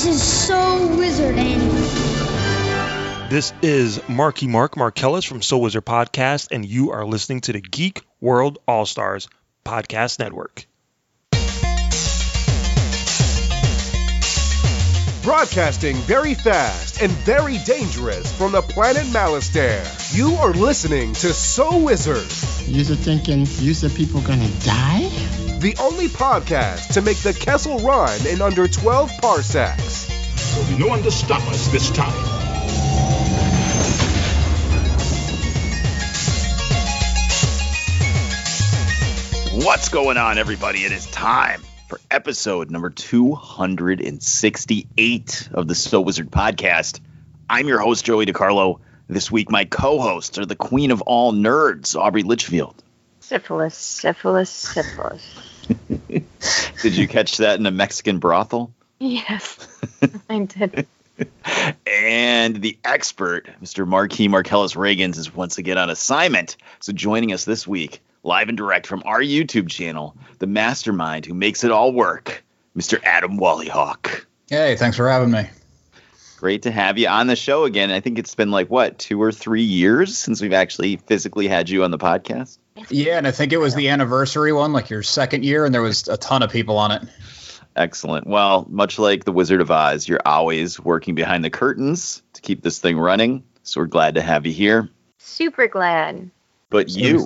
This is so wizard, Andy. This is Marky Mark Markellis from So Wizard Podcast, and you are listening to the Geek World All Stars Podcast Network. Broadcasting very fast and very dangerous from the planet Malastare. You are listening to So Wizard, You're thinking, you said people gonna die? The only podcast to make the Kessel run in under 12 parsecs. There'll be no one to stop us this time. What's going on, everybody? It is time for episode number 268 of the So Wizard podcast. I'm your host, Joey DiCarlo. This week, my co hosts are the queen of all nerds, Aubrey Litchfield. Syphilis, syphilis, syphilis. Did you catch that in a Mexican brothel? Yes, I did. And the expert, Mr. Marquis Marcellus Reagans, is once again on assignment. So joining us this week, live and direct from our YouTube channel, the mastermind who makes it all work, Mr. Adam Wallyhawk. Hey, thanks for having me. Great to have you on the show again. I think it's been like what, two or three years since we've actually physically had you on the podcast. Yeah, and I think it was the anniversary one, like your second year, and there was a ton of people on it. Excellent. Well, much like the Wizard of Oz, you're always working behind the curtains to keep this thing running. So we're glad to have you here. Super glad. But It's you,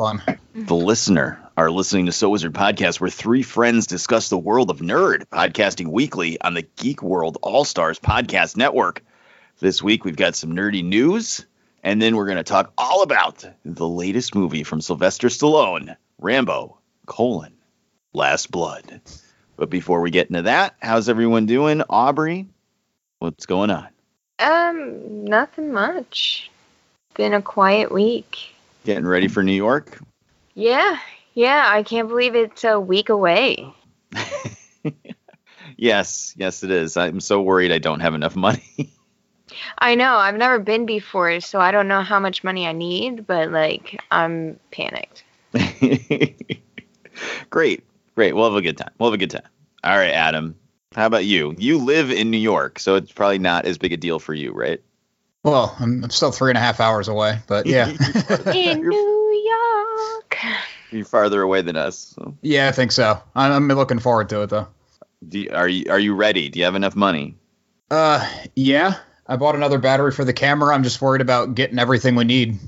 the listener, are listening to So Wizard Podcast, where three friends discuss the world of nerd, podcasting weekly on the Geek World All Stars Podcast Network. This week, we've got some nerdy news, and then we're going to talk all about the latest movie from Sylvester Stallone, Rambo, colon, Last Blood. But before we get into that, how's everyone doing? Aubrey, what's going on? Um, nothing much. Been a quiet week. Getting ready for New York? Yeah, yeah, I can't believe it's a week away. Yes, yes, it is. I'm so worried I don't have enough money. I know, I've never been before, so I don't know how much money I need, but like, I'm panicked. great, great. We'll have a good time. We'll have a good time. All right, Adam. How about you? You live in New York, so it's probably not as big a deal for you, right? Well, I'm, I'm still three and a half hours away, but yeah. In New York. You're farther away than us. So. yeah, I think so. I'm, I'm looking forward to it, though. Do you, are you are you ready? Do you have enough money? Uh, yeah, I bought another battery for the camera. I'm just worried about getting everything we need.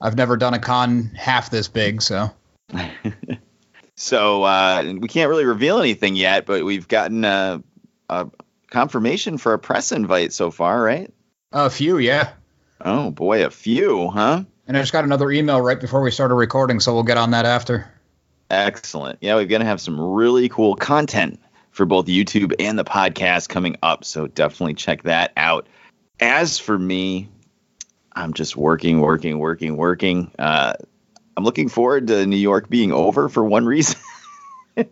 I've never done a con half this big, so. So uh, we can't really reveal anything yet, but we've gotten a, a confirmation for a press invite so far, right? A few, yeah. Oh boy, a few, huh? And I just got another email right before we started recording, so we'll get on that after. Excellent. Yeah, we're going to have some really cool content for both YouTube and the podcast coming up. So definitely check that out. As for me, I'm just working, working, working, working. Uh, I'm looking forward to New York being over for one reason. I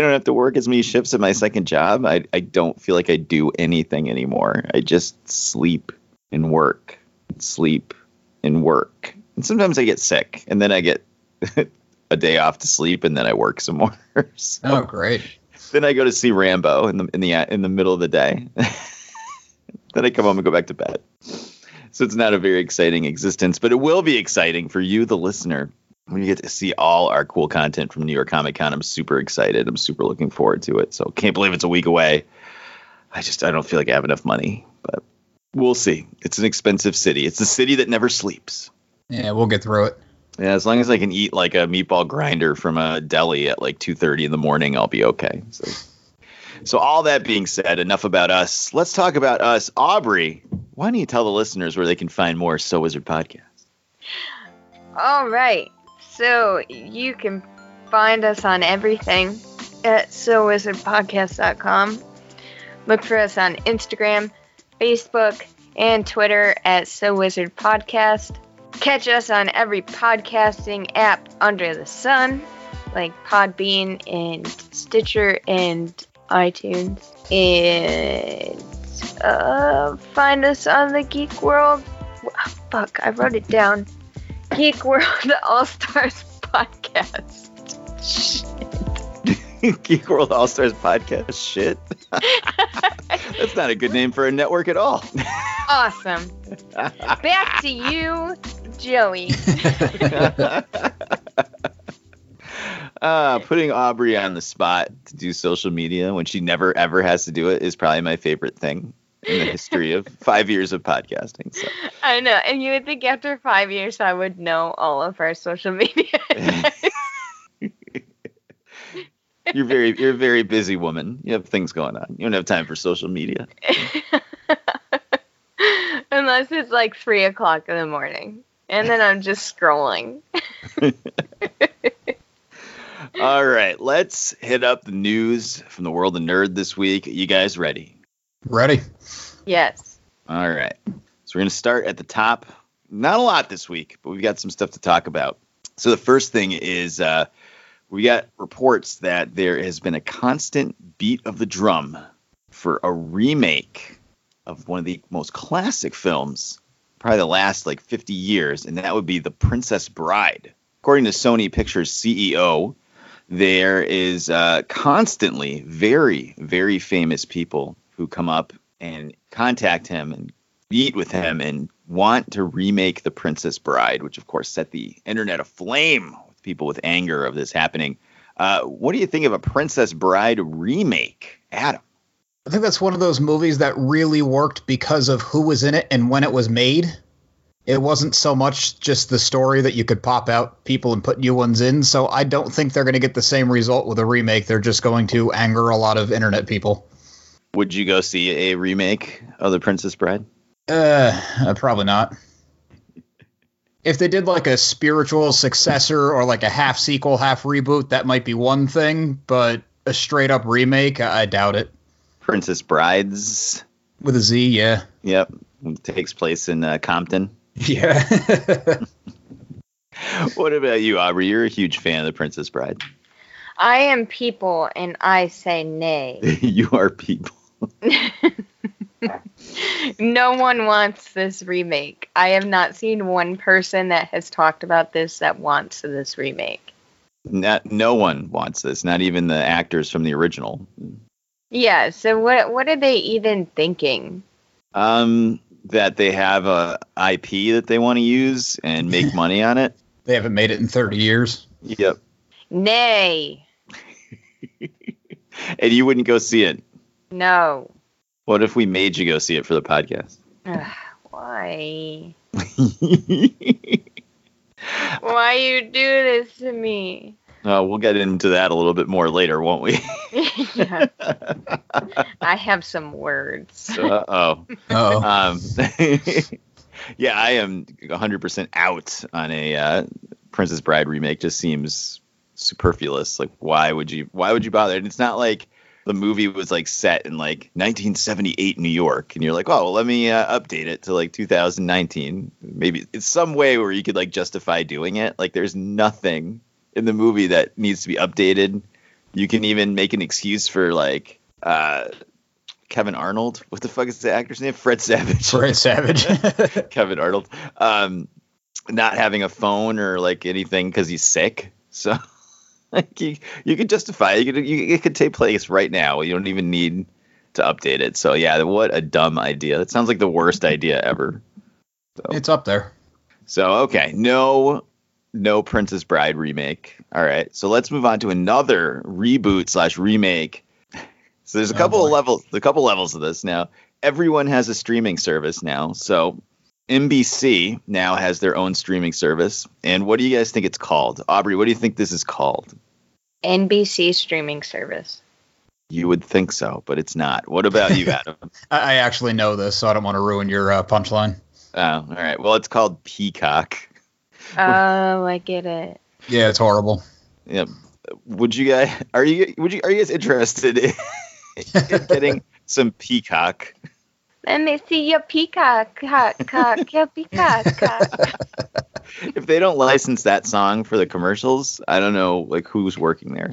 don't have to work as many shifts at my second job. I, I don't feel like I do anything anymore. I just sleep and work, sleep and work. And sometimes I get sick and then I get a day off to sleep and then I work some more. so Oh, great. then I go to see Rambo in the in the in the middle of the day. Then I come home and go back to bed. So it's not a very exciting existence, but it will be exciting for you, the listener, when you get to see all our cool content from New York Comic Con. I'm super excited. I'm super looking forward to it. So can't believe it's a week away. I just I don't feel like I have enough money, but we'll see. It's an expensive city. It's the city that never sleeps. Yeah, we'll get through it. Yeah, as long as I can eat like a meatball grinder from a deli at like 2:30 in the morning, I'll be okay. So So all that being said, enough about us. Let's talk about us. Aubrey, why don't you tell the listeners where they can find more So Wizard podcasts? All right. So you can find us on everything at SoWizardPodcast.com. Look for us on Instagram, Facebook, and Twitter at SoWizardPodcast. Catch us on every podcasting app under the sun, like Podbean and Stitcher and iTunes. And uh, find us on the Geek World. Fuck, I wrote it down. Geek World All Stars podcast. Shit. Geek World All Stars podcast. Shit. That's not a good name for a network at all. Awesome. Back to you, Joey. uh, putting Aubrey on the spot to do social media when she never ever has to do it is probably my favorite thing in the history of five years of podcasting. So. I know, and you would think after five years I would know all of our social media. you're very you're a very busy woman. You have things going on. You don't have time for social media. Unless it's like three o'clock in the morning. And then I'm just scrolling. All right, let's hit up the news from the world of nerd this week. You guys ready? Ready? Yes. All right. So we're going to start at the top. Not a lot this week, but we've got some stuff to talk about. So the first thing is uh, we got reports that there has been a constant beat of the drum for a remake of one of the most classic films, probably the last like 50 years, and that would be The Princess Bride. According to Sony Pictures CEO, there is uh, constantly very, very famous people who come up and contact him and meet with him and want to remake The Princess Bride, which of course set the internet aflame with people with anger of this happening. Uh, what do you think of a Princess Bride remake, Adam? I think that's one of those movies that really worked because of who was in it and when it was made. It wasn't so much just the story that you could pop out people and put new ones in. So I don't think they're going to get the same result with a remake. They're just going to anger a lot of internet people. Would you go see a remake of The Princess Bride? Uh, uh, probably not. If they did like a spiritual successor or like a half sequel, half reboot, that might be one thing. But a straight up remake, I, I doubt it. Princess Brides. With a Z, yeah. Yep. It takes place in uh, Compton. Yeah. what about you, Aubrey? You're a huge fan of The Princess Bride. I am people and I say nay. you are people. no one wants this remake. I have not seen one person that has talked about this that wants this remake. Not, no one wants this, not even the actors from the original. Yeah, so what what are they even thinking? Um that they have a IP that they want to use and make money on it. They haven't made it in 30 years. Yep. Nay. and you wouldn't go see it. No. What if we made you go see it for the podcast? Ugh, why? why you do this to me? Uh, we'll get into that a little bit more later, won't we? yeah. I have some words. uh oh. Oh. Um, yeah, I am 100% out on a uh, Princess Bride remake. Just seems superfluous. Like, why would you? Why would you bother? And it's not like the movie was like set in like 1978 New York, and you're like, oh, well, let me uh, update it to like 2019. Maybe it's some way where you could like justify doing it. Like, there's nothing in the movie that needs to be updated. You can even make an excuse for like uh, Kevin Arnold. What the fuck is the actor's name? Fred Savage. Fred Savage. Kevin Arnold. Um, not having a phone or like anything because he's sick. So like you, you could justify it. You could, you, it could take place right now. You don't even need to update it. So yeah, what a dumb idea. That sounds like the worst idea ever. So. It's up there. So okay, no no Princess Bride remake. All right, so let's move on to another reboot slash remake. So there's a couple oh, of levels, a couple levels of this now. Everyone has a streaming service now. So NBC now has their own streaming service. And what do you guys think it's called? Aubrey, what do you think this is called? NBC streaming service. You would think so, but it's not. What about you, Adam? I actually know this, so I don't want to ruin your uh, punchline. Oh, all right. Well, it's called Peacock. Oh, I get it. Yeah, it's horrible. Yep. Would you guys are you would you are you guys interested in, in getting some Peacock? Let me see your peacock, cock, cock, your peacock, cock. if they don't license that song for the commercials, I don't know like who's working there.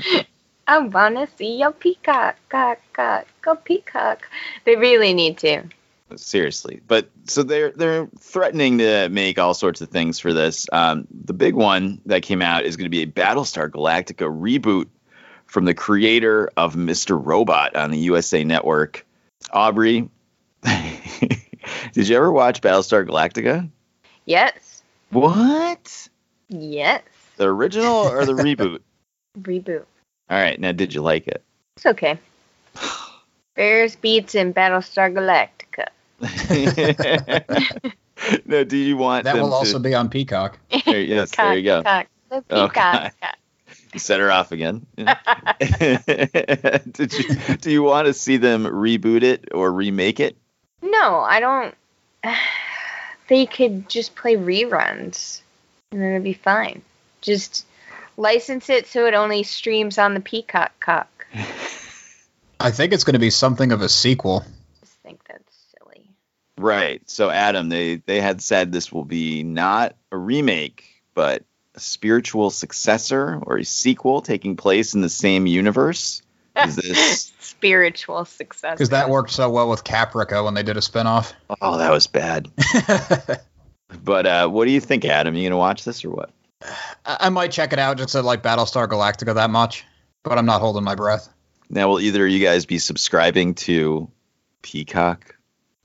I wanna see your peacock, cock, cock, go peacock. They really need to seriously. But so they're they're threatening to make all sorts of things for this. Um, the big one that came out is going to be a Battlestar Galactica reboot from the creator of Mr. Robot on the USA Network. Aubrey, did you ever watch Battlestar Galactica? Yes. What? Yes. The original or the reboot? Reboot. All right. Now, did you like it? It's okay. Bears beets in Battlestar Galactica. no, do you want That them will to- also be on Peacock. There, yes, there you go. Cock, cock. The Oh, peacock. You set her off again. Did you? Do you want to see them reboot it or remake it? no, I don't. They could just play reruns, and then it'd be fine. Just license it so it only streams on the Peacock cock. I think it's going to be something of a sequel. Just think that's silly. Right. So Adam, they they had said this will be not a remake, but a spiritual successor or a sequel taking place in the same universe. Is this? Spiritual success. Because that worked so well with Caprica when they did a spinoff. Oh, that was bad. But uh, what do you think, Adam? You gonna watch this or what? I I might check it out just to like Battlestar Galactica that much, but I'm not holding my breath. Now, will either of you guys be subscribing to Peacock?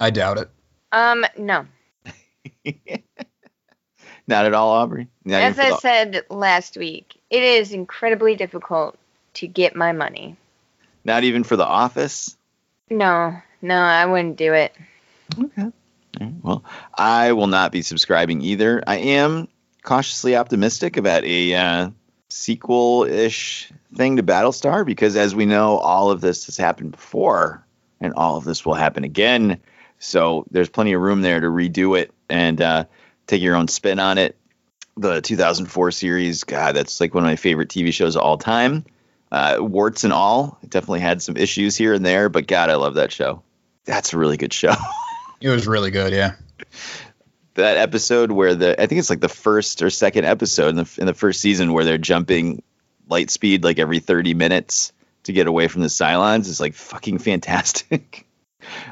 I doubt it. Um, no. Not at all, Aubrey. Not As I said last week, it is incredibly difficult to get my money. not even for The Office. No, no, I wouldn't do it. Okay. Right, Well, I will not be subscribing either. I am cautiously optimistic about a uh, sequel-ish thing to Battlestar because, as we know, all of this has happened before, and all of this will happen again. So there's plenty of room there to redo it and uh, take your own spin on it. The 2004 series, God, that's like one of my favorite TV shows of all time. Uh, warts and all, it definitely had some issues here and there, but God, I love that show. That's a really good show. It was really good, yeah. that episode where the I think it's like the first or second episode in the in the first season where they're jumping light speed like every 30 minutes to get away from the Cylons is like fucking fantastic.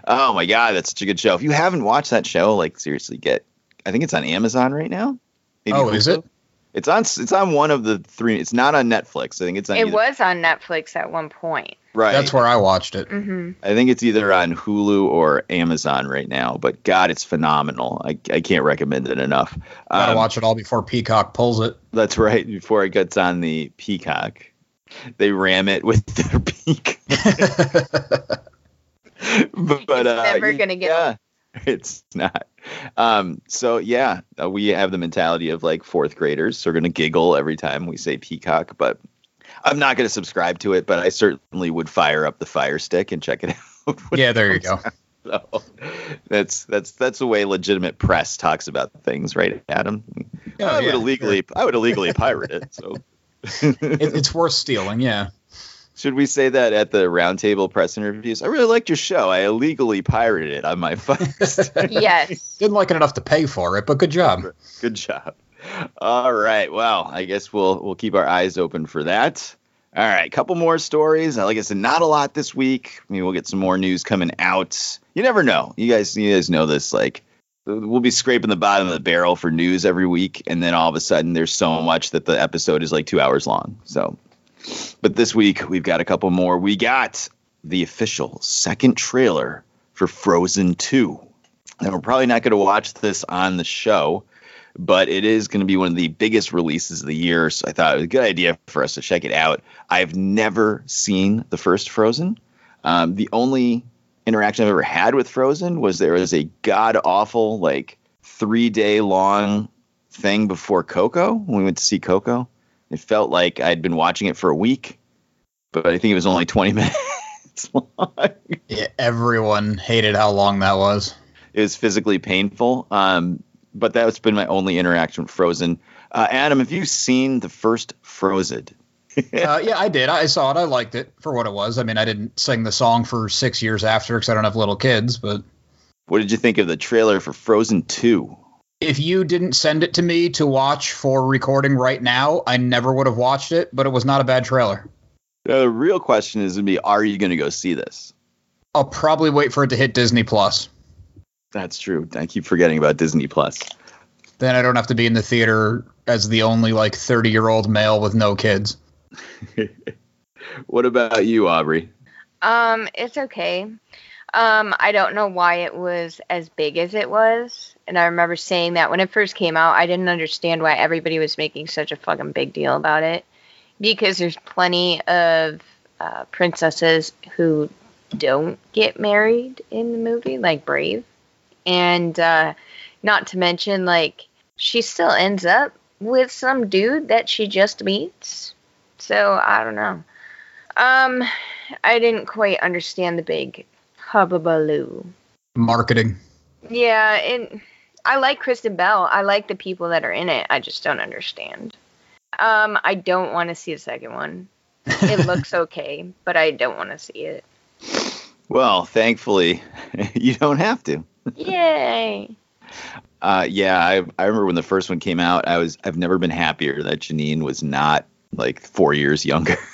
oh my god, that's such a good show. If you haven't watched that show, like seriously, get I think it's on Amazon right now. Maybe Oh, is it? It's on it's on one of the three. It's not on Netflix. I think it's on It either- was on Netflix at one point. right. That's where I watched it. hmm I think it's either on Hulu or Amazon right now. But God, it's phenomenal. I, I can't recommend it enough. Gotta Um, watch it all before Peacock pulls it. That's right. Before it gets on the Peacock, they ram it with their beak. but, but, uh, never gonna get yeah, it's not. Um, so yeah, uh, we have the mentality of like fourth graders. So we're gonna giggle every time we say Peacock, but I'm not gonna subscribe to it. But I certainly would fire up the Fire Stick and check it out. yeah, there you go. so that's that's that's the way legitimate press talks about things, right, Adam? Oh, I would yeah, illegally I would illegally pirate it. So It, it's worth stealing, yeah. Should we say that at the roundtable press interviews? I really liked your show. I illegally pirated it on my phone. Yes. Didn't like it enough to pay for it, but good job. Good job. All right. Well, I guess we'll we'll keep our eyes open for that. All right, couple more stories. Like I said, not a lot this week. Maybe we'll get some more news coming out. You never know. You guys, you guys know this. Like we'll be scraping the bottom of the barrel for news every week, and then all of a sudden there's so much that the episode is like two hours long. So, but this week we've got a couple more. We got the official second trailer for Frozen Two. And we're probably not going to watch this on the show, but it is going to be one of the biggest releases of the year. So I thought it was a good idea for us to check it out. I've never seen the first Frozen. Um, the only interaction I've ever had with Frozen was there was a god awful, like three day long thing before Coco when we went to see Coco. It felt like I'd been watching it for a week, but I think it was only 20 minutes long. Yeah, everyone hated how long that was. it was physically painful. Um, but that's been my only interaction with Frozen. Uh, Adam, have you seen the first Frozen? Uh, yeah, I did. I saw it. I liked it for what it was. I mean, I didn't sing the song for six years after because I don't have little kids. But What did you think of the trailer for Frozen 2? If you didn't send it to me to watch for recording right now, I never would have watched it. But it was not a bad trailer. The real question is going to be are you going to go see this? I'll probably wait for it to hit Disney Plus. That's true. I keep forgetting about Disney Plus. Then I don't have to be in the theater as the only like 30 year old male with no kids. What about you, Aubrey? Um, it's okay. Um, I don't know why it was as big as it was. And I remember saying that when it first came out, I didn't understand why everybody was making such a fucking big deal about it. Because there's plenty of uh, princesses who don't get married in the movie, like Brave. And uh, not to mention, like, she still ends up with some dude that she just meets. So I don't know. Um, I didn't quite understand the big hubbubaloo. Marketing. Yeah, and I like Kristen Bell. I like the people that are in it. I just don't understand. Um, I don't want to see a second one. It looks okay, but I don't want to see it. Well, thankfully, you don't have to. Yay! Uh, yeah, I, I remember when the first one came out. I was I've never been happier that Janine was not like four years younger.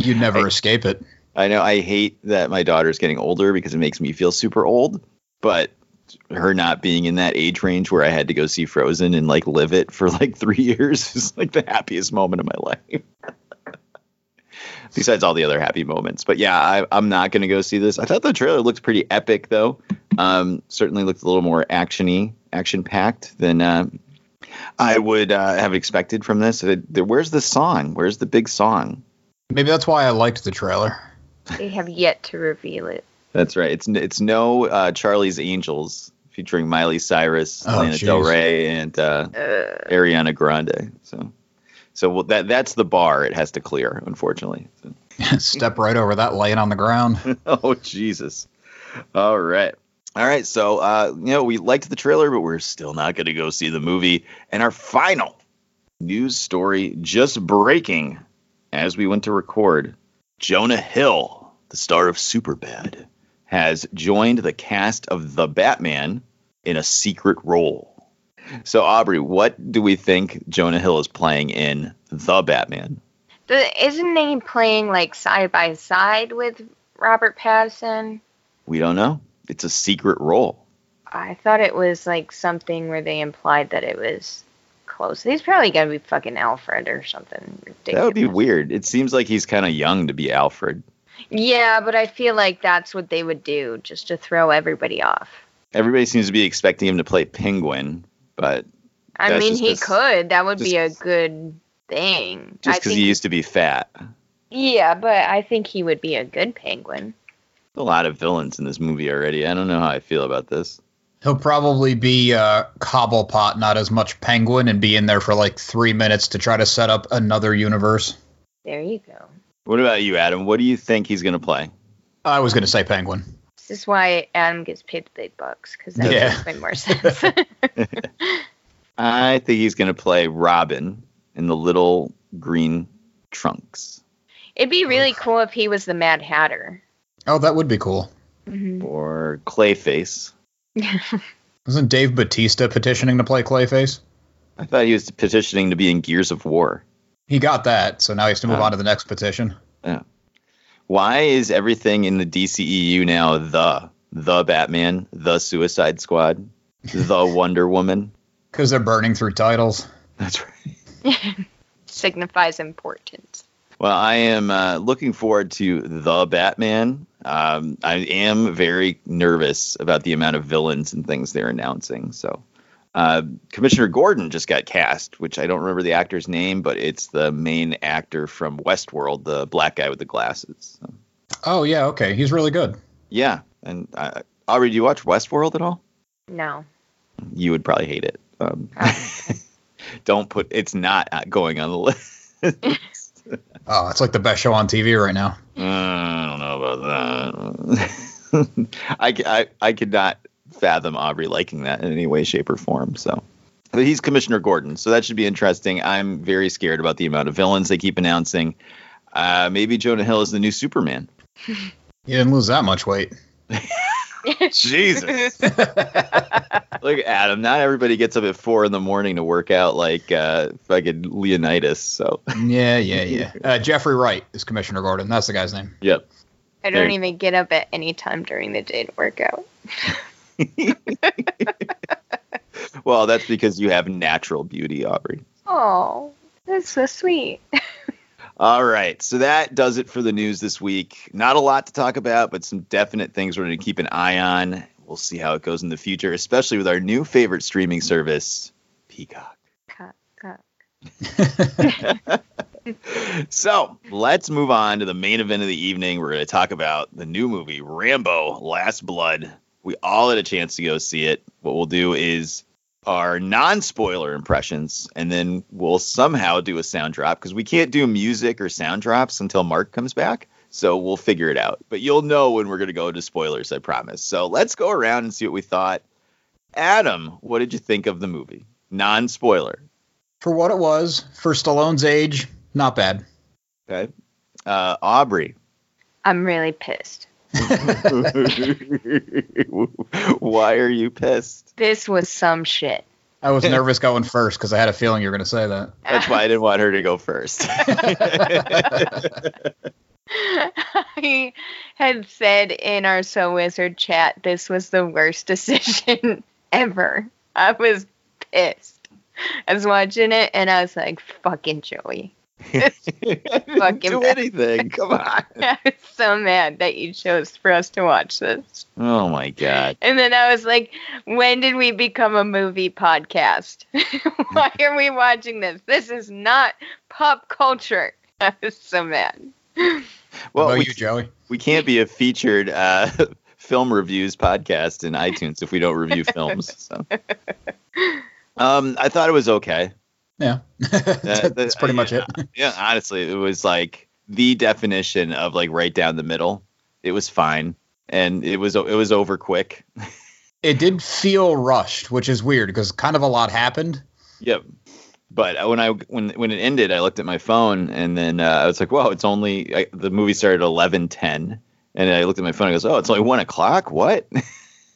You never escape it. I know I hate that my daughter's getting older because it makes me feel super old, but her not being in that age range where I had to go see Frozen and like live it for like three years is like the happiest moment of my life. Besides all the other happy moments, but yeah, I, I'm not gonna go see this. I thought the trailer looked pretty epic, though. Um, certainly looked a little more actiony, action packed than uh, I would uh, have expected from this. Uh, Where's the song? Where's the big song? Maybe that's why I liked the trailer. They have yet to reveal it. That's right. It's it's no uh, Charlie's Angels featuring Miley Cyrus, Oh, Lana Del. Rey, and uh, Uh, Ariana Grande. So, so well, that that's the bar it has to clear, unfortunately. So- Step right over that laying on the ground. oh Jesus! All right, all right. So, uh, you know, we liked the trailer, but we're still not going to go see the movie. And our final news story just breaking as we went to record: Jonah Hill, the star of Superbad, has joined the cast of The Batman in a secret role. So, Aubrey, what do we think Jonah Hill is playing in The Batman? the, isn't he playing like side by side with Robert Pattinson? We don't know. It's a secret role. I thought it was like something where they implied that it was close. He's probably gonna be fucking Alfred or something ridiculous. That would be weird. It seems like he's kind of young to be Alfred. Yeah, but I feel like that's what they would do just to throw everybody off. Everybody seems to be expecting him to play Penguin, but I mean, he could. That would just- be a good thing. just because he used to be fat. yeah, but I think he would be a good penguin. A lot of villains in this movie already. I don't know how I feel about this. He'll probably be uh, Cobblepot, not as much Penguin, and be in there for like three minutes to try to set up another universe. There you go. What about you, Adam? What do you think he's going to play? I was going to say Penguin. This is why Adam gets paid the big bucks because that Yeah. makes way more sense. I think he's going to play Robin in the little green trunks It'd be really cool if he was the Mad Hatter. Oh, that would be cool. Mhm. or Clayface. Isn't Dave Batista petitioning to play Clayface? I thought he was petitioning to be in Gears of War. He got that, so now he has to move Oh. on to the next petition. Yeah. Why is everything in the DCEU now the the Batman, the Suicide Squad, the Wonder Woman? Because they're burning through titles. That's right. Signifies importance. Well, I am uh, looking forward to the Batman. Um, I am very nervous about the amount of villains and things they're announcing. So, uh, Commissioner Gordon just got cast, which I don't remember the actor's name, but it's the main actor from Westworld, the black guy with the glasses. So, Oh, yeah, okay. He's really good. yeah, and uh, Aubrey, do you watch Westworld at all? No. You would probably hate it. Um, don't put it's not going on the list. Oh, it's like the best show on TV right now. Uh, I don't know about that. I I could not fathom Aubrey liking that in any way, shape, or form. So, but he's Commissioner Gordon, so that should be interesting. I'm very scared about the amount of villains they keep announcing. Uh, maybe Jonah Hill is the new Superman. He didn't lose that much weight. Jesus. Look at Adam. Not everybody gets up at four in the morning to work out like uh, fucking Leonidas. So, yeah, yeah, yeah. Uh, Jeffrey Wright is Commissioner Gordon. That's the guy's name. yep. I don't There- even get up at any time during the day to work out. Well, that's because you have natural beauty, Aubrey. Oh, that's so sweet. All right, so that does it for the news this week. Not a lot to talk about, but some definite things we're going to keep an eye on. We'll see how it goes in the future, especially with our new favorite streaming service, Peacock. Cock, cock. So let's move on to the main event of the evening. We're going to talk about the new movie, Rambo Last Blood. We all had a chance to go see it. What we'll do is our non spoiler impressions, and then we'll somehow do a sound drop because we can't do music or sound drops until Mark comes back. So we'll figure it out. But you'll know when we're going to go into spoilers, I promise. So let's go around and see what we thought. Adam, what did you think of the movie? Non spoiler. For what it was, for Stallone's age, not bad. Okay. Uh, Aubrey. I'm really pissed. Why are you pissed? This was some shit. I was nervous going first because I had a feeling you were going to say that. That's why I didn't want her to go first. I had said in our So Wizard chat this was the worst decision ever. I was pissed. I was watching it and I was like, fucking Joey. Fucking do bad. anything. Come on. I was so mad that you chose for us to watch this. Oh my god. And then I was like, when did we become a movie podcast? Why are we watching this? This is not pop culture. I was so mad. Well, Well, about we, you, Joey? we can't be a featured uh, film reviews podcast in iTunes if we don't review films. So. Um, I thought it was okay. Yeah, Uh, that's pretty much it. Yeah, honestly, it was like the definition of like right down the middle. It was fine, and it was it was over quick. It did feel rushed, which is weird because kind of a lot happened. Yep. But when I when when it ended, I looked at my phone and then uh, I was like, "Wow, it's only I, the movie started at eleven ten, and I looked at my phone and goes, "Oh, it's only one o'clock. What?"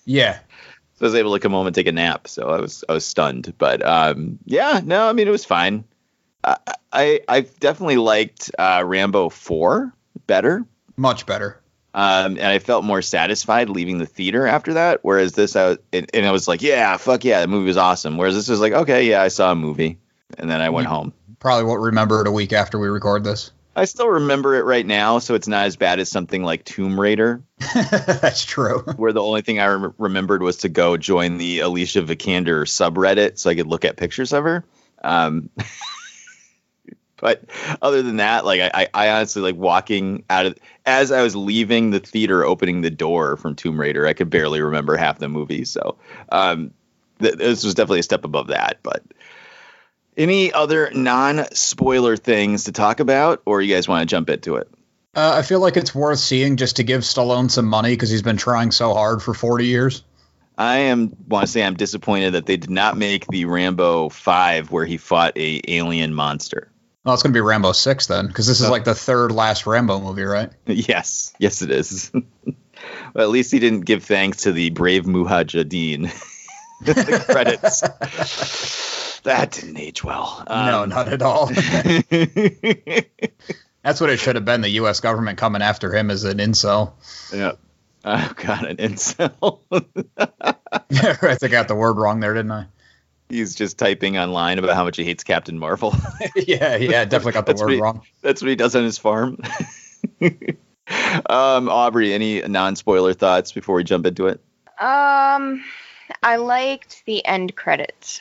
Yeah, I was able to come home and take a nap. So I was I was stunned. But um, yeah, no, I mean it was fine. I I, I definitely liked uh, Rambo four better. much better. Um, and I felt more satisfied leaving the theater after that. Whereas this, I was, and, and I was like, yeah, fuck yeah, the movie was awesome. Whereas this was like, okay, yeah, I saw a movie, and then I went home. Probably won't remember it a week after we record this. I still remember it right now, so it's not as bad as something like Tomb Raider, That's true. where the only thing I rem- remembered was to go join the Alicia Vikander subreddit so I could look at pictures of her. Um, but other than that, like I, I I honestly like walking out of as I was leaving the theater, opening the door from Tomb Raider, I could barely remember half the movie. So um, th- this was definitely a step above that. But any other non-spoiler things to talk about, or you guys want to jump into it? Uh, I feel like it's worth seeing just to give Stallone some money because he's been trying so hard for 40 years. I am want to say I'm disappointed that they did not make the Rambo Five where he fought a alien monster. Well, it's going to be Rambo 6 then because this is like the third last Rambo movie, right? yes, yes, it is. well, at least he didn't give thanks to the brave Mujahideen. the credits. That didn't age well. no, Um, not at all. That's what it should have been the U.S. government coming after him as an incel. yeah. Oh god, an incel. I think I got the word wrong there, didn't I? He's just typing online about how much he hates Captain Marvel. yeah, yeah, definitely got the word me. wrong. That's what he does on his farm. um, Aubrey, any non-spoiler thoughts before we jump into it? Um, I liked the end credits.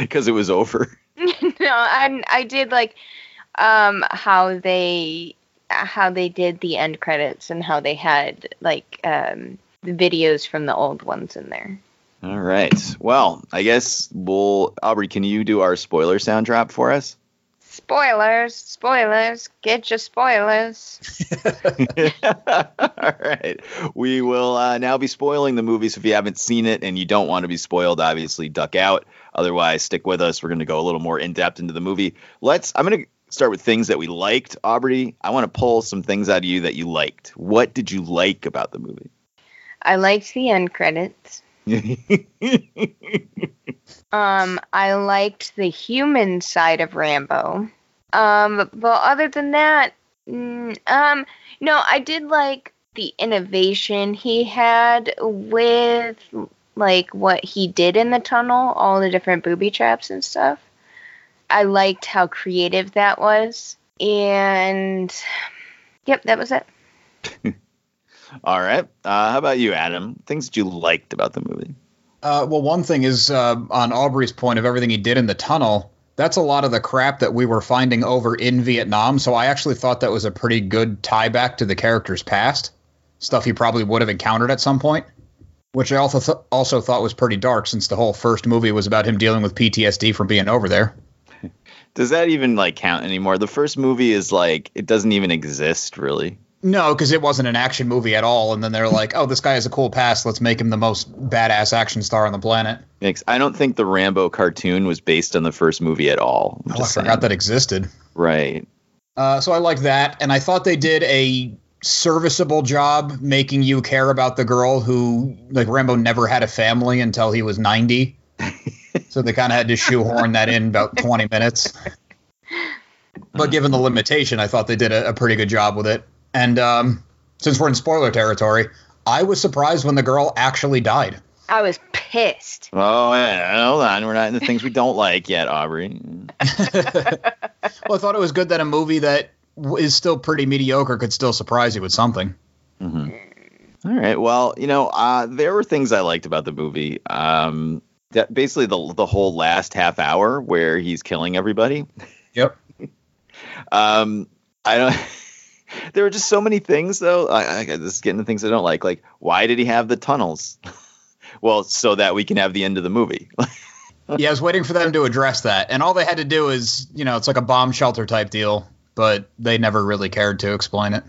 Because it was over. no, I I did like um how they how they did the end credits and how they had like um the videos from the old ones in there. All right. Well, I guess we'll. Aubrey, can you do our spoiler sound drop for us? Spoilers, spoilers, get your spoilers. All right. We will uh, now be spoiling the movie. So if you haven't seen it and you don't want to be spoiled, obviously duck out. Otherwise, stick with us. We're going to go a little more in depth into the movie. Let's. I'm going to start with things that we liked. Aubrey, I want to pull some things out of you that you liked. What did you like about the movie? I liked the end credits. Um, I liked the human side of Rambo. Um, but other than that, mm, um, no, I did like the innovation he had with like what he did in the tunnel, all the different booby traps and stuff. I liked how creative that was. and yep, that was it. All right. Uh, how about you, Adam? Things that you liked about the movie? Uh, well, one thing is uh, on Aubrey's point of everything he did in the tunnel. That's a lot of the crap that we were finding over in Vietnam. So I actually thought that was a pretty good tie back to the character's past, stuff he probably would have encountered at some point. Which I also th- also thought was pretty dark, since the whole first movie was about him dealing with PTSD from being over there. Does that even like count anymore? The first movie is like it doesn't even exist really. No, because it wasn't an action movie at all. And then they're like, "Oh, this guy has a cool past. Let's make him the most badass action star on the planet." Makes- I don't think the Rambo cartoon was based on the first movie at all. Oh, I forgot saying. that existed. Right. Uh, so I like that, and I thought they did a serviceable job making you care about the girl who, like Rambo, never had a family until he was ninety. so they kind of had to shoehorn that in about twenty minutes. But given the limitation, I thought they did a, a pretty good job with it. And um, since we're in spoiler territory, I was surprised when the girl actually died. I was pissed. Oh, yeah, hold on. We're not in the things we don't like yet, Aubrey. Well, I thought it was good that a movie that is still pretty mediocre could still surprise you with something. All right. Well, you know, uh, there were things I liked about the movie. Um, that basically the the whole last half hour where he's killing everybody. Yep. Um, I don't. there were just so many things, though. I, I this is getting to things I don't like. Like, why did he have the tunnels? well, so that we can have the end of the movie. yeah, I was waiting for them to address that, and all they had to do is, you know, it's like a bomb shelter type deal, but they never really cared to explain it.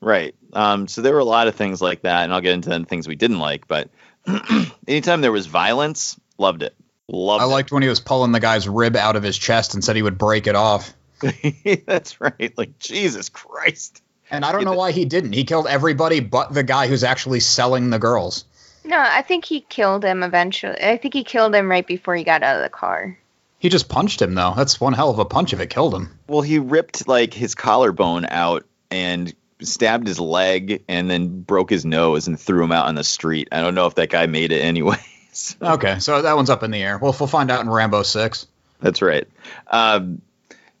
Right. Um, so there were a lot of things like that, and I'll get into the things we didn't like. But anytime there was violence, loved it. Loved I liked when he was pulling the guy's rib out of his chest and said he would break it off. It. That's right. Like Jesus Christ. And I don't know why he didn't. He killed everybody but the guy who's actually selling the girls. No, I think he killed him eventually. I think he killed him right before he got out of the car. He just punched him though. That's one hell of a punch if it killed him. Well, he ripped like his collarbone out and stabbed his leg, and then broke his nose and threw him out on the street. I don't know if that guy made it anyways. Okay, so that one's up in the air. Well, we'll find out in Rambo Six. That's right. Um,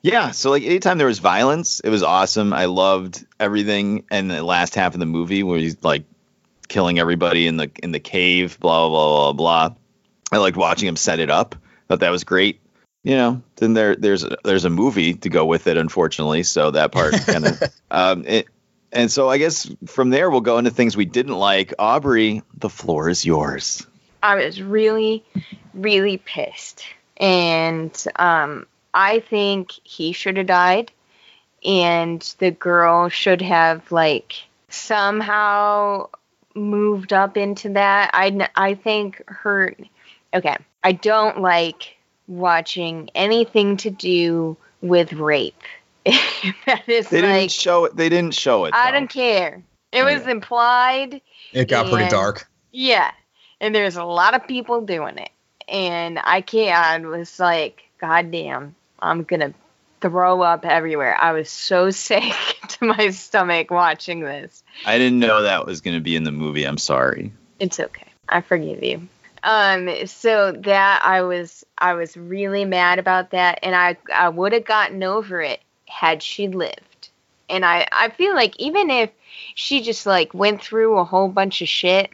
yeah, so like anytime there was violence, it was awesome. I loved everything in the last half of the movie where he's like killing everybody in the in the cave, blah blah blah blah. blah. I liked watching him set it up. Thought that was great. You know, then there there's there's a movie to go with it, unfortunately. So that part kind of um, it, and so I guess from there we'll go into things we didn't like. Aubrey, the floor is yours. I was really, really pissed. And um, I think he should have died. And the girl should have, like, somehow moved up into that. I, I think her. Okay. I don't like watching anything to do with rape. that is They didn't show it. They didn't show it. I though. don't care. It was implied. It got pretty dark. Yeah, and there's a lot of people doing it, and I can't. I was like, God damn, I'm gonna throw up everywhere. I was so sick to my stomach watching this. I didn't know that was going to be in the movie. I'm sorry. It's okay. I forgive you. Um, so that I was, I was really mad about that, and I, I would have gotten over it had she lived. And I, I feel like even if she just like went through a whole bunch of shit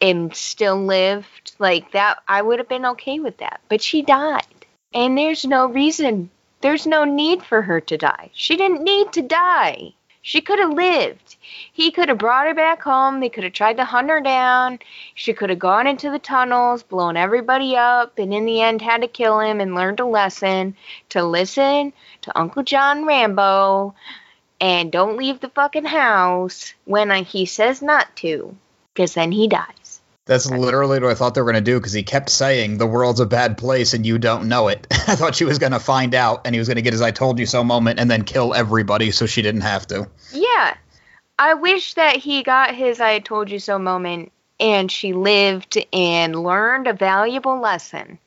and still lived like that, I would have been okay with that. But she died, and there's no reason, there's no need for her to die. She didn't need to die. She could have lived. He could have brought her back home. They could have tried to hunt her down. She could have gone into the tunnels, blown everybody up, and in the end had to kill him and learned a lesson to listen to Uncle John Rambo and don't leave the fucking house when he says not to, because then he dies. That's literally what I thought they were going to do because he kept saying the world's a bad place and you don't know it. I thought she was going to find out and he was going to get his I told you so moment and then kill everybody so she didn't have to. Yeah. I wish that he got his I told you so moment and she lived and learned a valuable lesson.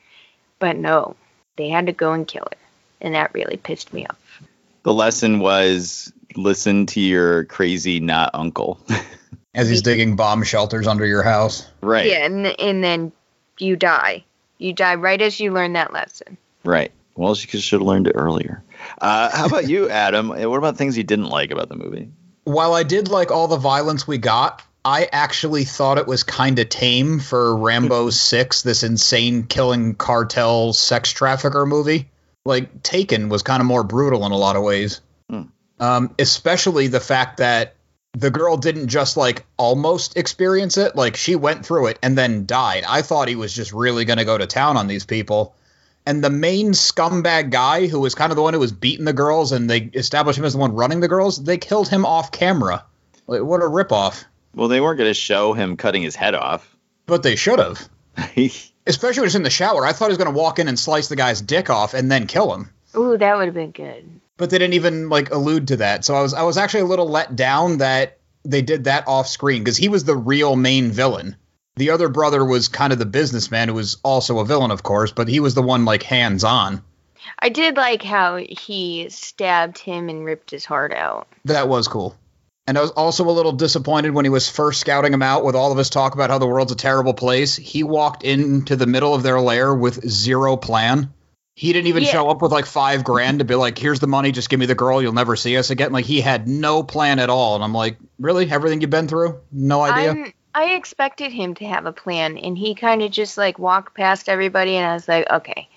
But no, they had to go and kill her. And that really pissed me off. The lesson was listen to your crazy not uncle. As he's digging bomb shelters under your house. right. Yeah, and, and then you die. You die right as you learn that lesson. Right. Well, she should have learned it earlier. Uh, how about you, Adam? What about things you didn't like about the movie? While I did like all the violence we got, I actually thought it was kind of tame for Rambo 6, this insane killing cartel sex trafficker movie. Like, Taken was kind of more brutal in a lot of ways. Hmm. Um, especially the fact that the girl didn't just like almost experience it, like, she went through it and then died. I thought he was just really going to go to town on these people. And the main scumbag guy, who was kind of the one who was beating the girls and they established him as the one running the girls, they killed him off camera. Like, what a ripoff. Well, they weren't going to show him cutting his head off. But they should have. Especially when he was in the shower. I thought he was going to walk in and slice the guy's dick off and then kill him. Ooh, that would have been good. But they didn't even like allude to that. So I was I was actually a little let down that they did that off screen because he was the real main villain. The other brother was kind of the businessman who was also a villain, of course, but he was the one like hands on. I did like how he stabbed him and ripped his heart out. That was cool. And I was also a little disappointed when he was first scouting him out with all of his talk about how the world's a terrible place. He walked into the middle of their lair with zero plan. He didn't even Yeah. show up with like five grand to be like, here's the money, just give me the girl, you'll never see us again. Like he had no plan at all. And I'm like, really? Everything you've been through? No idea? I'm, I expected him to have a plan, and he kind of just like walked past everybody, and I was like, okay,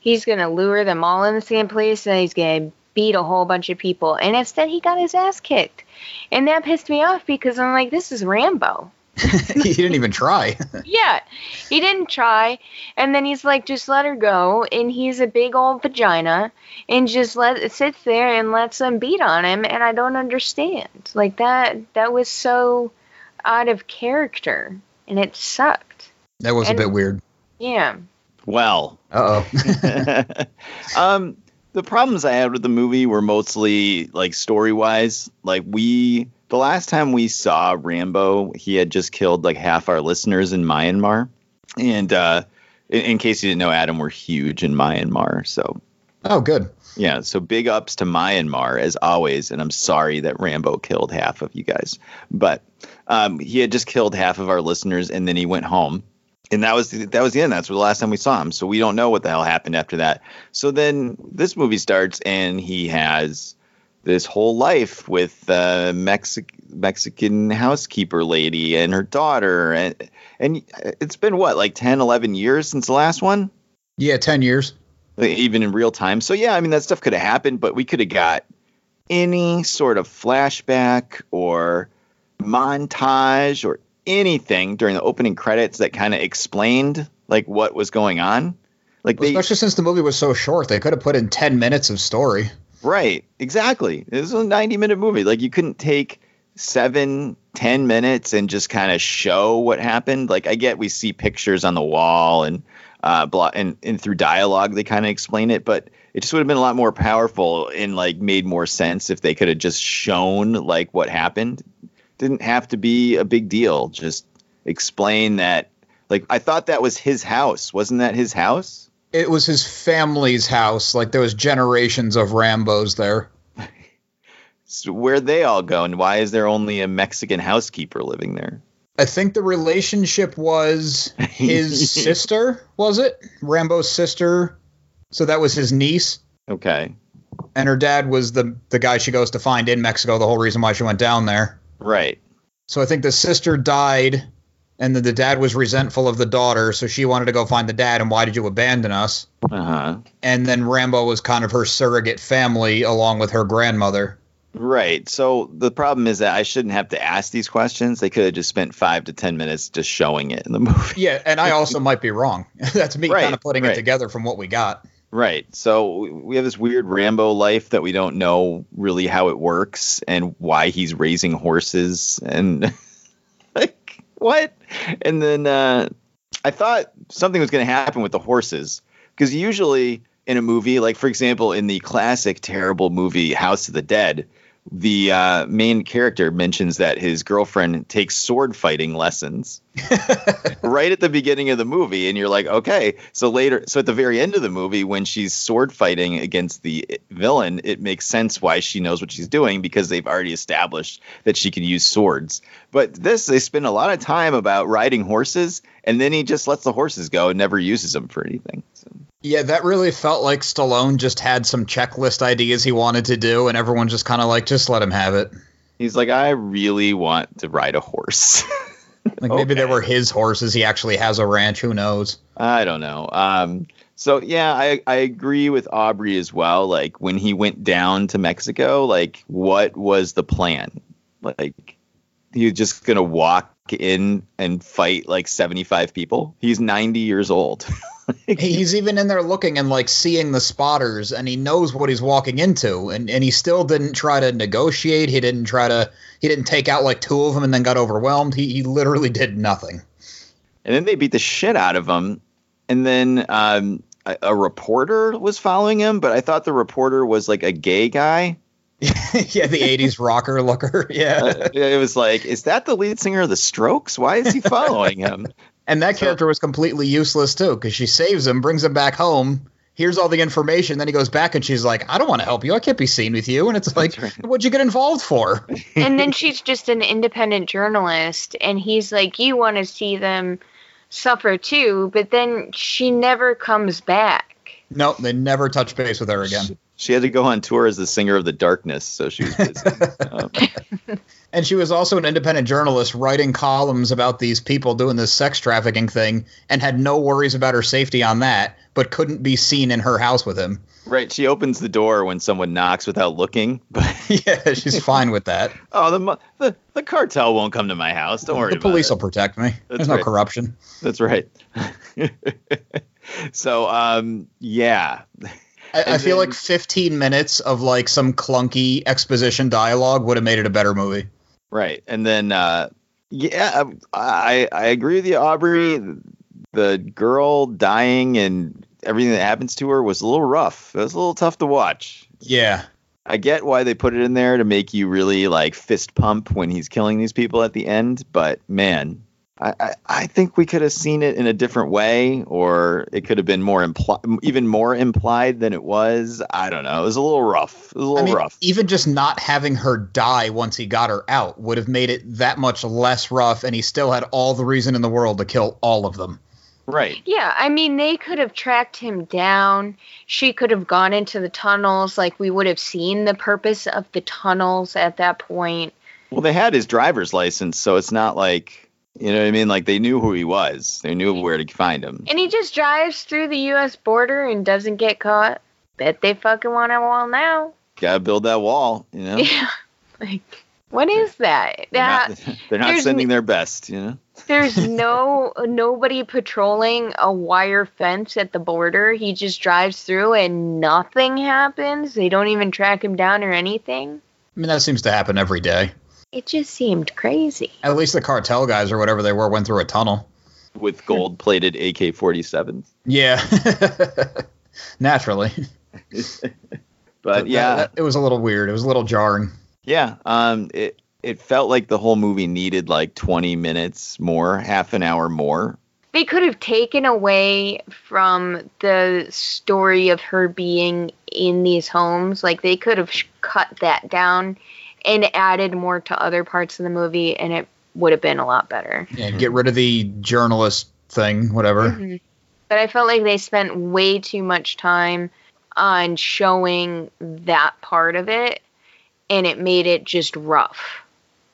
he's gonna lure them all in the same place, and he's gonna beat a whole bunch of people. And instead, he got his ass kicked, and that pissed me off because I'm like, this is Rambo. he didn't even try. yeah, he didn't try, and then he's like, just let her go, and he's a big old vagina, and just let sits there and lets them beat on him, and I don't understand. Like that, that was so out of character, and it sucked. that was And- a bit weird. Yeah. Well, Uh oh. um, the problems I had with the movie were mostly like story wise. Like we, the last time we saw Rambo, he had just killed like half our listeners in Myanmar. And uh, in, in case you didn't know, Adam, we're huge in Myanmar. So oh, good. yeah, so big ups to Myanmar as always. And I'm sorry that Rambo killed half of you guys, but um, he had just killed half of our listeners, and then he went home. And that was the, that was the end. That's the last time we saw him. So we don't know what the hell happened after that. So then this movie starts, and he has this whole life with the Mexic- Mexican housekeeper lady and her daughter, and and it's been what like 10, 11 years since the last one Yeah, 10 years. even in real time. So yeah, I mean that stuff could have happened, but we could have got any sort of flashback or montage or anything during the opening credits that kind of explained like what was going on. Like they Especially since the movie was so short, they could have put in 10 minutes of story. Right, exactly. It was a 90 minute movie. Like you couldn't take seven, ten minutes and just kind of show what happened. Like I get we see pictures on the wall and uh blah, and, and through dialogue they kind of explain it, but it just would have been a lot more powerful and like made more sense if they could have just shown like what happened. Didn't have to be a big deal. Just explain that like I thought that was his house. Wasn't that his house? It was his family's house. Like there was generations of Rambos there. So where'd they all go and why is there only a Mexican housekeeper living there? I think the relationship was his sister, was it? Rambo's sister. So that was his niece. Okay. And her dad was the, the guy she goes to find in Mexico, the whole reason why she went down there. Right. So I think the sister died, and then the dad was resentful of the daughter, so she wanted to go find the dad, and why did you abandon us? Uh huh. And then Rambo was kind of her surrogate family along with her grandmother. Right. So the problem is that I shouldn't have to ask these questions. They could have just spent five to ten minutes just showing it in the movie. Yeah, and I also might be wrong. That's me Right, kind of putting right. it together from what we got. Right. So we have this weird Rambo life that we don't know really how it works and why he's raising horses and what? And then uh, I thought something was going to happen with the horses because usually in a movie, like for example, in the classic terrible movie House of the Dead, the uh, main character mentions that his girlfriend takes sword fighting lessons right at the beginning of the movie and you're like okay. So later so at the very end of the movie when she's sword fighting against the villain it makes sense why she knows what she's doing because they've already established that she can use swords. But this they spend a lot of time about riding horses and then he just lets the horses go and never uses them for anything Yeah, that really felt like Stallone just had some checklist ideas he wanted to do, and everyone just kind of like, just let him have it. He's like, I really want to ride a horse. Like maybe they Okay. were his horses. He actually has a ranch. Who knows? I don't know. Um, so yeah, I I agree with Aubrey as well. Like when he went down to Mexico, like what was the plan? Like he was just gonna walk in and fight like seventy five people. He's ninety years old. He's even in there looking and like seeing the spotters, and he knows what he's walking into, and and he still didn't try to negotiate. He didn't try to. He didn't take out like two of them and then got overwhelmed. He he literally did nothing. and then they beat the shit out of him. And then um, a, a reporter was following him, but I thought the reporter was like a gay guy. yeah, the '80s rocker looker. Yeah, Uh, it was like, is that the lead singer of the Strokes? Why is he following him? And that character was completely useless too because she saves him, brings him back home. Here's all the information. Then he goes back and she's like, "I don't want to help you. I can't be seen with you." And it's like, right. "What'd you get involved for?" and then she's just an independent journalist and he's like you want to see them suffer too but then she never comes back No, they never touch base with her again. She had to go on tour as the singer of the darkness, so she was busy. um, And she was also an independent journalist writing columns about these people doing this sex trafficking thing and had no worries about her safety on that, but couldn't be seen in her house with him. right, she opens the door when someone knocks without looking, but yeah, she's fine with that. oh, the the, the cartel won't come to my house. Don't worry The police will protect me. There's no corruption. That's right. so, um, yeah, I, I feel then- like 15 minutes of like some clunky exposition dialogue would have made it a better movie. right, and then uh, yeah, I I agree with you, Aubrey. The girl dying and everything that happens to her was a little rough. It was a little tough to watch. Yeah. I get why they put it in there to make you really like fist pump when he's killing these people at the end, but man, I, I, I think we could have seen it in a different way, or it could have been more impli- even more implied than it was. I don't know. It was a little rough. It was a little I mean, rough. even just not having her die once he got her out would have made it that much less rough, and he still had all the reason in the world to kill all of them. Right. yeah i mean they could have tracked him down she could have gone into the tunnels like we would have seen the purpose of the tunnels at that point Well, they had his driver's license, so it's not like you know what I mean. Like they knew who he was. They knew where to find him. and he just drives through the us border and doesn't get caught bet they fucking want a wall now Gotta build that wall. You know. yeah like what is that They're that not, they're not sending n- their best. You know. There's no nobody patrolling a wire fence at the border. He just drives through and nothing happens. They don't even track him down or anything. I mean, that seems to happen every day. It just seemed crazy. At least the cartel guys or whatever they were went through a tunnel. With gold plated AK 47s. Yeah. Naturally. But yeah, That- that- it was a little weird. It was a little jarring. Yeah, um, it it felt like the whole movie needed like 20 minutes more, half an hour more. They could have taken away from the story of her being in these homes. Like they could have sh- cut that down and added more to other parts of the movie, and it would have been a lot better. Yeah, get rid of the journalist thing, whatever. Mhm. But I felt like they spent way too much time on showing that part of it, and it made it just rough.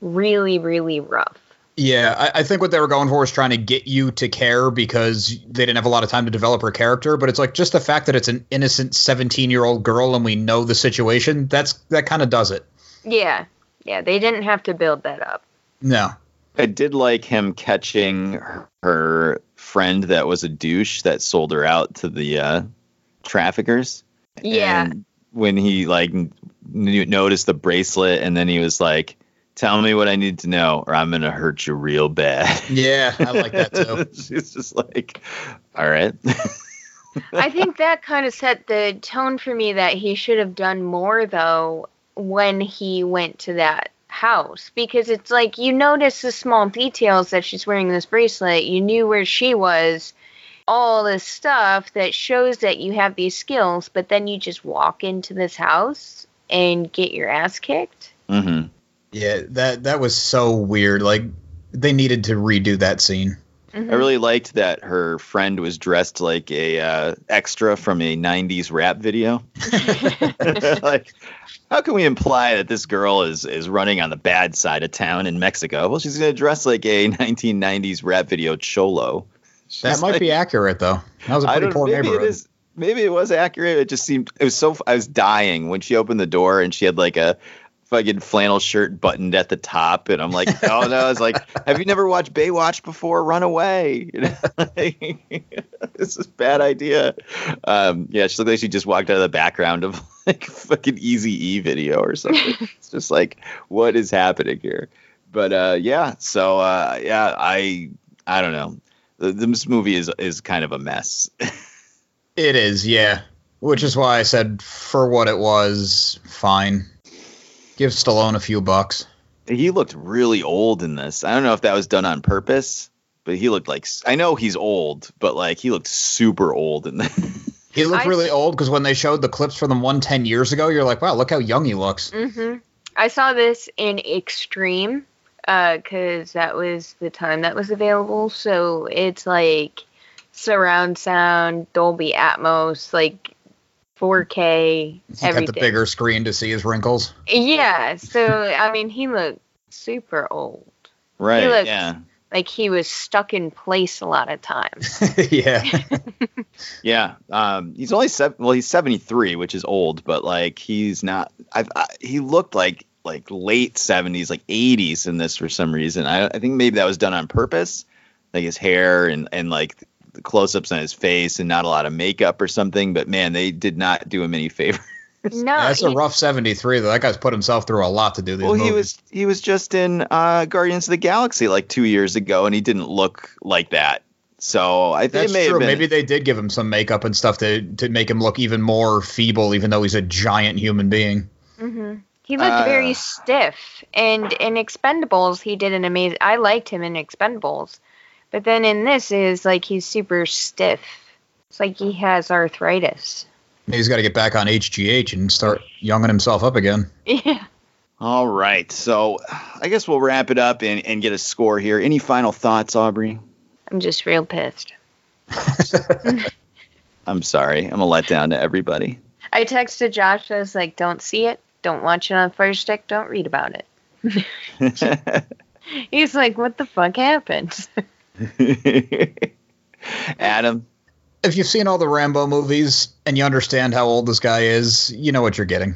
Really, really rough. Yeah, I, I think what they were going for was trying to get you to care because they didn't have a lot of time to develop her character. But it's like just the fact that it's an innocent 17 year old girl and we know the situation. That's that kind of does it. Yeah, yeah, they didn't have to build that up. No, I did like him catching her friend that was a douche that sold her out to the uh, traffickers. Yeah. And when he like n- noticed the bracelet, and then he was like, "Tell me what I need to know, or I'm gonna hurt you real bad." yeah, I like that too. She's just like, "All right." I think that kind of set the tone for me that he should have done more though when he went to that house because it's like you notice the small details that she's wearing this bracelet, you knew where she was, all this stuff that shows that you have these skills, but then you just walk into this house and get your ass kicked. hmm Yeah, that that was so weird. Like they needed to redo that scene. Mhm. I really liked that her friend was dressed like a uh, extra from a '90s rap video. like, how can we imply that this girl is is running on the bad side of town in Mexico? Well, she's gonna dress like a 1990s rap video cholo. That might like- be accurate though. That was a pretty poor Maybe neighborhood. is. Maybe it was accurate. It just seemed. It was so. I was dying when she opened the door and she had like a fucking flannel shirt buttoned at the top, and I'm like, oh no! I was like, have you never watched Baywatch before? Run away! You know, this is a bad idea. Um, yeah, she looked like she just walked out of the background of like fucking Easy E video or something. it's just like, what is happening here? But uh, yeah, so uh, yeah, I I don't know. This movie is is kind of a mess. It is, yeah. Which is why I said for what it was, fine. Give Stallone a few bucks. he looked really old in this. I don't know if that was done on purpose, but he looked like I know he's old, but like he looked super old in this. He looked I- really old because when they showed the clips from them one ten years ago, you're like, wow, look how young he looks. hmm I saw this in Extreme because that was the time that was available. So it's like surround sound, Dolby Atmos, like 4K, He everything. got the bigger screen to see his wrinkles. Yeah. So I mean, he looked super old. right? looked- yeah. Like he was stuck in place a lot of times. yeah. Yeah. Um, he's only seven. Well, he's seventy three, which is old, but like he's not. I've, I, he looked like like late seventies, like eighties in this for some reason. I, I think maybe that was done on purpose, like his hair and and like the close ups on his face and not a lot of makeup or something. But man, they did not do him any favor. No, That's a rough 73, though. That guy's put himself through a lot to do these Well, he was he was just in uh, Guardians of the Galaxy like two years ago, and he didn't look like that. So I think That's may true. have been. Maybe they did give him some makeup and stuff to, to make him look even more feeble, even though he's a giant human being. hmm He looked Uh, very stiff, and in Expendables, he did an amazing. I liked him in Expendables, but then in this is like he's super stiff. It's like he has arthritis. He's got to get back on HGH and start younging himself up again. Yeah. All right, so I guess we'll wrap it up and, and get a score here. Any final thoughts, Aubrey? I'm just real pissed. I'm sorry, I'm a letdown to everybody. I texted Josh. I was like, "Don't see it. Don't watch it on Fire Stick. Don't read about it." He's like, "What the fuck happened?" Adam, If you've seen all the Rambo movies and you understand how old this guy is, you know what you're getting.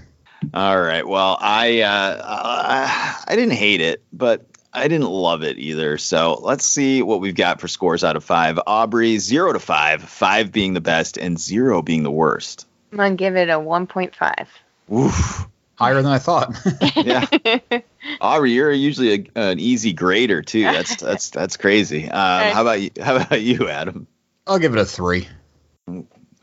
All right. Well, I uh, I, I didn't hate it, but I didn't love it either. So let's see what we've got for scores out of five. Aubrey zero to five, five being the best and zero being the worst. I'm gonna give it a 1.5. Oof. Higher than I thought. Yeah, Aubrey, you're usually a, an easy grader too. That's that's that's crazy. Um, how about you? How about you, Adam? I'll give it a three.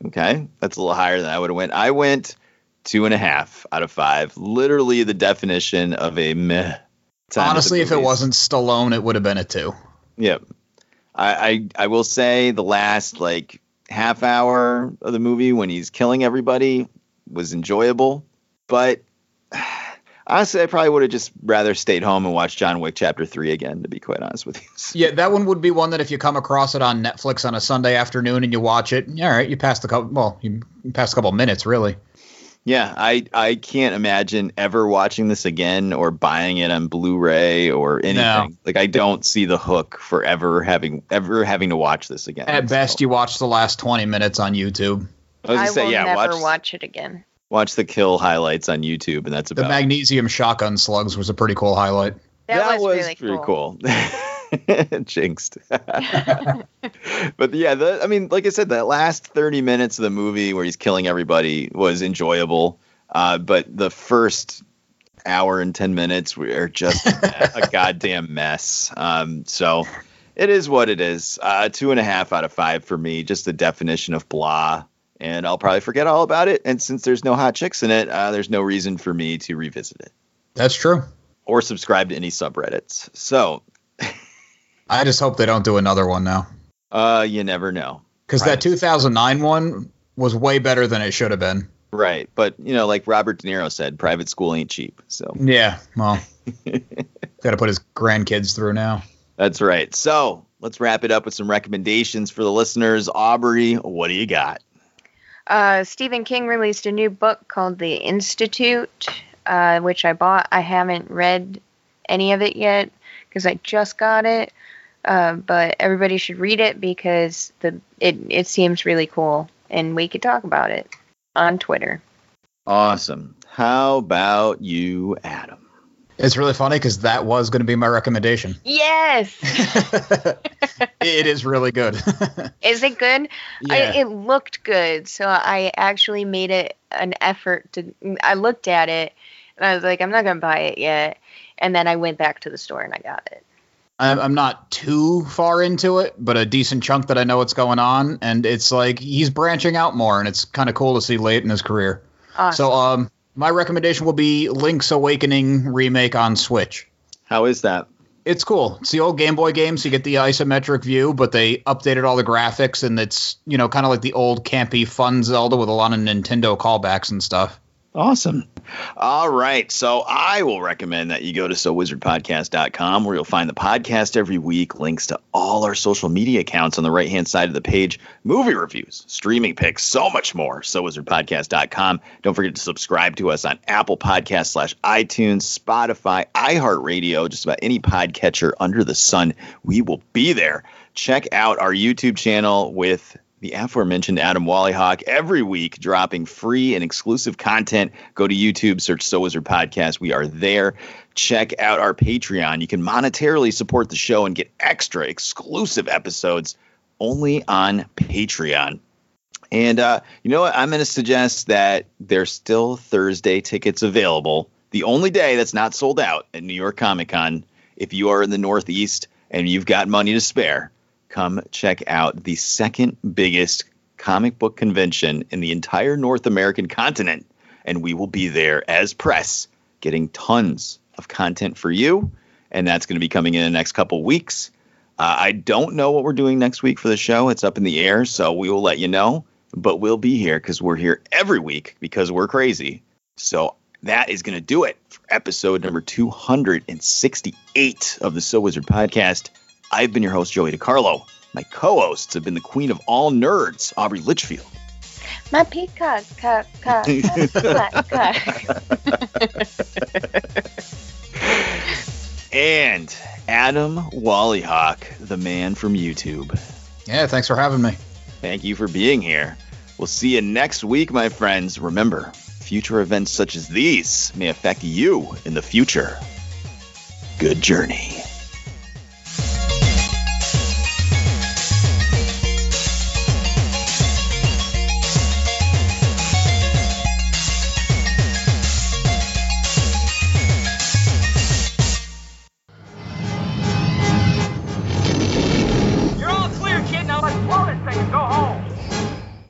Okay, that's a little higher than I would have went. I went two and a half out of five. Literally the definition of a meh. time at the Honestly, if it wasn't Stallone, it would have been a two. Yep. I, I I will say the last like half hour of the movie when he's killing everybody was enjoyable, but honestly, I probably would have just rather stayed home and watched John Wick Chapter Three again. To be quite honest with you. Yeah, that one would be one that if you come across it on Netflix on a Sunday afternoon and you watch it, all right, you passed a couple. Well, you passed a couple minutes, really. Yeah, I I can't imagine ever watching this again or buying it on Blu-ray or anything. Like I don't see the hook for ever having ever having to watch this again. At best, you watch the last twenty minutes on YouTube. I was I gonna say will yeah, never watch watch it again. Watch the kill highlights on YouTube, and that's The about. magnesium shotgun slugs was a pretty cool highlight. That, was, really pretty cool. cool. Jinxed. but yeah, the, I mean, like I said, that last 30 minutes of the movie where he's killing everybody was enjoyable. Uh, but the first hour and 10 minutes were just a goddamn mess. Um, so it is what it is. Uh, two and a half out of five for me, just the definition of blah. And I'll probably forget all about it. And since there's no hot chicks in it, uh, there's no reason for me to revisit it That's true. or subscribe to any subreddits. So I just hope they don't do another one now Uh, you never know. because that 2009 one was way better than it should have been. Right. But, you know, like Robert De Niro said, private school ain't cheap. So Yeah, well, got to put his grandkids through now. that's right. So let's wrap it up with some recommendations for the listeners. Aubrey, what do you got? Uh, Stephen King released a new book called The Institute, uh, which I bought. I haven't read any of it yet because I just got it. Uh, but everybody should read it because the it it seems really cool, and we could talk about it on Twitter. Awesome. How about you, Adam? It's really funny because that was going to be my recommendation. Yes. it is really good. Is it good? Yeah. I, it looked good, so I actually made it an effort to. I looked at it and I was like, I'm not gonna buy it yet. And then I went back to the store and I got it. I'm, I'm not too far into it, but a decent chunk that I know what's going on, and it's like he's branching out more, and it's kind of cool to see late in his career. Awesome. So, um, my recommendation will be Link's Awakening remake on Switch. How is that? It's cool. It's the old Game Boy game, so you get the isometric view, but they updated all the graphics, and it's you know kind of like the old campy fun Zelda with a lot of Nintendo callbacks and stuff. Awesome. All right. So I will recommend that you go to SoWizardPodcast.com where you'll find the podcast every week, links to all our social media accounts on the right hand side of the page, movie reviews, streaming picks, so much more. SoWizardPodcast.com. Don't forget to subscribe to us on Apple Podcasts slash iTunes, Spotify, iHeartRadio, just about any podcatcher under the sun. We will be there. Check out our YouTube channel with the aforementioned Adam Wallyhawk every week dropping free and exclusive content. Go to YouTube, search So Wizard Podcast. We are there. Check out our Patreon. You can monetarily support the show and get extra exclusive episodes only on Patreon. And uh, you know what? I'm going to suggest that there's still Thursday tickets available. The only day that's not sold out at New York Comic Con. If you are in the Northeast and you've got money to spare, come check out the second biggest comic book convention in the entire North American continent. And we will be there as press, getting tons of content for you. And that's going to be coming in the next couple weeks. Uh, I don't know what we're doing next week for the show. It's up in the air, so we will let you know. But we'll be here because we're here every week because we're crazy. So that is going to do it for episode number 268 of the So Wizard podcast. I've been your host, Joey DiCarlo. My co hosts have been the queen of all nerds, Aubrey Litchfield. My peacock, cock, cock, cock, cock. and Adam Wallyhawk, the man from YouTube. Yeah, thanks for having me. Thank you for being here. We'll see you next week, my friends. Remember, future events such as these may affect you in the future. Good journey.